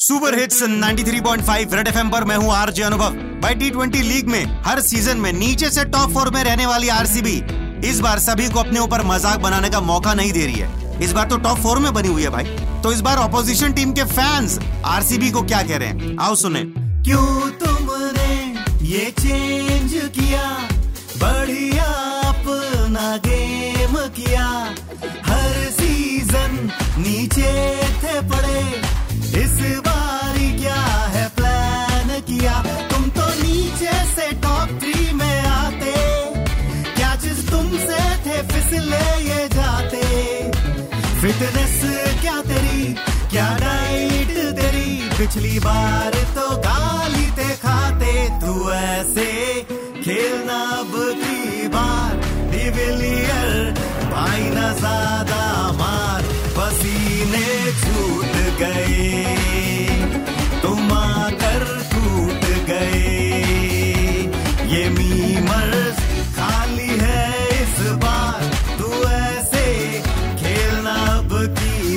Super hits 93.5 red FM पर मैं हूँ आरजे अनुभव। भाई टी लीग में, हर सीज़न में नीचे से टॉप फोर में रहने वाली आरसीबी इस बार सभी को अपने ऊपर मज़ाक बनाने का मौका नहीं दे रही है। इस बार तो टॉप फोर में बनी हुई है भाई। तो इस बार ऑपोजिशन टीम के फैंस आरसीबी को क्या कह रहे हैं? आओ सुने। क्यों तुमने ये चेंज किया? बढ़िया अपना गेम किया। हर सीज़न नीचे फिटनेस क्या तेरी? क्या डाइट तेरी? पिछली बार तो गाली ते खाते। तू ऐसे खेलना अब की बार। डिविलियर भाई ना ज़्यादा मार। पसीने छूट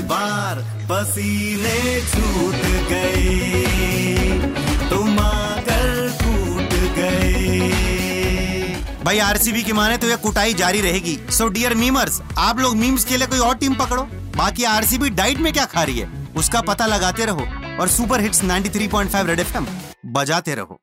बार पसीने छूट गए। तुम आकर टूट गए। भाई आरसीबी की माने तो ये कुटाई जारी रहेगी। सो डियर मीमर्स आप लोग मीम्स के लिए कोई और टीम पकड़ो। बाकी आरसीबी डाइट में क्या खा रही है, उसका पता लगाते रहो और सुपर हिट्स 93.5 रेड एफएम बजाते रहो।